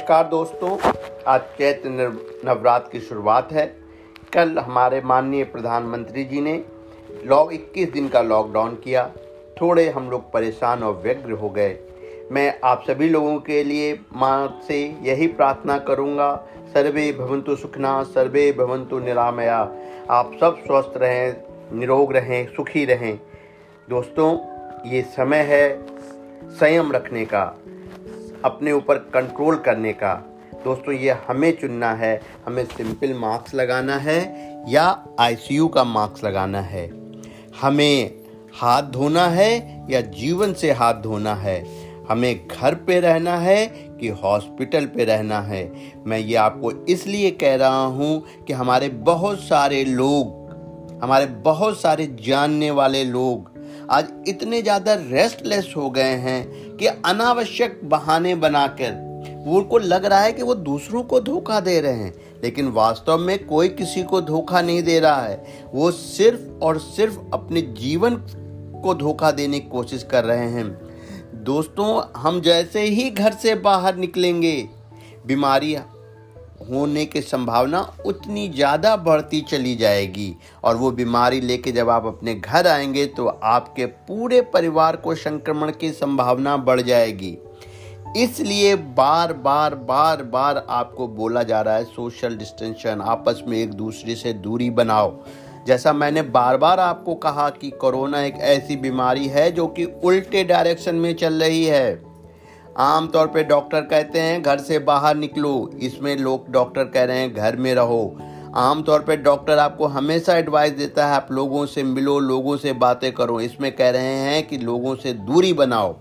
नमस्कार दोस्तों, आज चैत्र नवरात्र की शुरुआत है। कल हमारे माननीय प्रधानमंत्री जी ने लॉक 21 दिन का लॉकडाउन किया। थोड़े हम लोग परेशान और व्यग्र हो गए। मैं आप सभी लोगों के लिए माँ से यही प्रार्थना करूँगा, सर्वे भवंतु सुखना, सर्वे भवंतु निरामया। आप सब स्वस्थ रहें, निरोग रहें, सुखी रहें। दोस्तों, ये समय है संयम रखने का। अपने ऊपर कंट्रोल करने का। दोस्तों, ये हमें चुनना है, हमें सिंपल मार्क्स लगाना है या आईसीयू का मार्क्स लगाना है। हमें हाथ धोना है या जीवन से हाथ धोना है। हमें घर पे रहना है कि हॉस्पिटल पे रहना है। मैं ये आपको इसलिए कह रहा हूँ कि हमारे बहुत सारे लोग, हमारे बहुत सारे जानने वाले लोग आज इतने ज़्यादा रेस्टलेस हो गए हैं कि अनावश्यक बहाने बनाकर। उनको लग रहा है कि वो दूसरों को धोखा दे रहे हैं, लेकिन वास्तव में कोई किसी को धोखा नहीं दे रहा है। वो सिर्फ़ और सिर्फ़ अपने जीवन को धोखा देने की कोशिश कर रहे हैं। दोस्तों, हम जैसे ही घर से बाहर निकलेंगे, बीमारी होने की संभावना उतनी ज़्यादा बढ़ती चली जाएगी। और वो बीमारी लेके जब आप अपने घर आएँगे तो आपके पूरे परिवार को संक्रमण की संभावना बढ़ जाएगी। इसलिए बार बार बार बार आपको बोला जा रहा है, सोशल डिस्टेंशन, आपस में एक दूसरे से दूरी बनाओ। जैसा मैंने बार बार आपको कहा कि कोरोना एक ऐसी बीमारी है जो कि उल्टे डायरेक्शन में चल रही है। आमतौर पे डॉक्टर कहते हैं, घर से बाहर निकलो। इसमें लोग डॉक्टर कह रहे हैं, घर में रहो। आमतौर पे डॉक्टर आपको हमेशा एडवाइस देता है, आप लोगों से मिलो, लोगों से बातें करो। इसमें कह रहे हैं कि लोगों से दूरी बनाओ।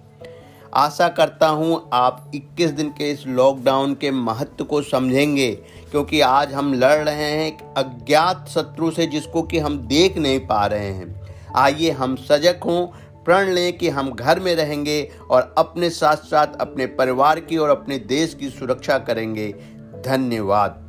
आशा करता हूँ, आप 21 दिन के इस लॉकडाउन के महत्व को समझेंगे, क्योंकि आज हम लड़ रहे हैं अज्ञात शत्रु से, जिसको कि हम देख नहीं पा रहे हैं। आइए, हम सजग हों प्रण लें कि हम घर में रहेंगे और अपने साथ साथ अपने परिवार की और अपने देश की सुरक्षा करेंगे। धन्यवाद।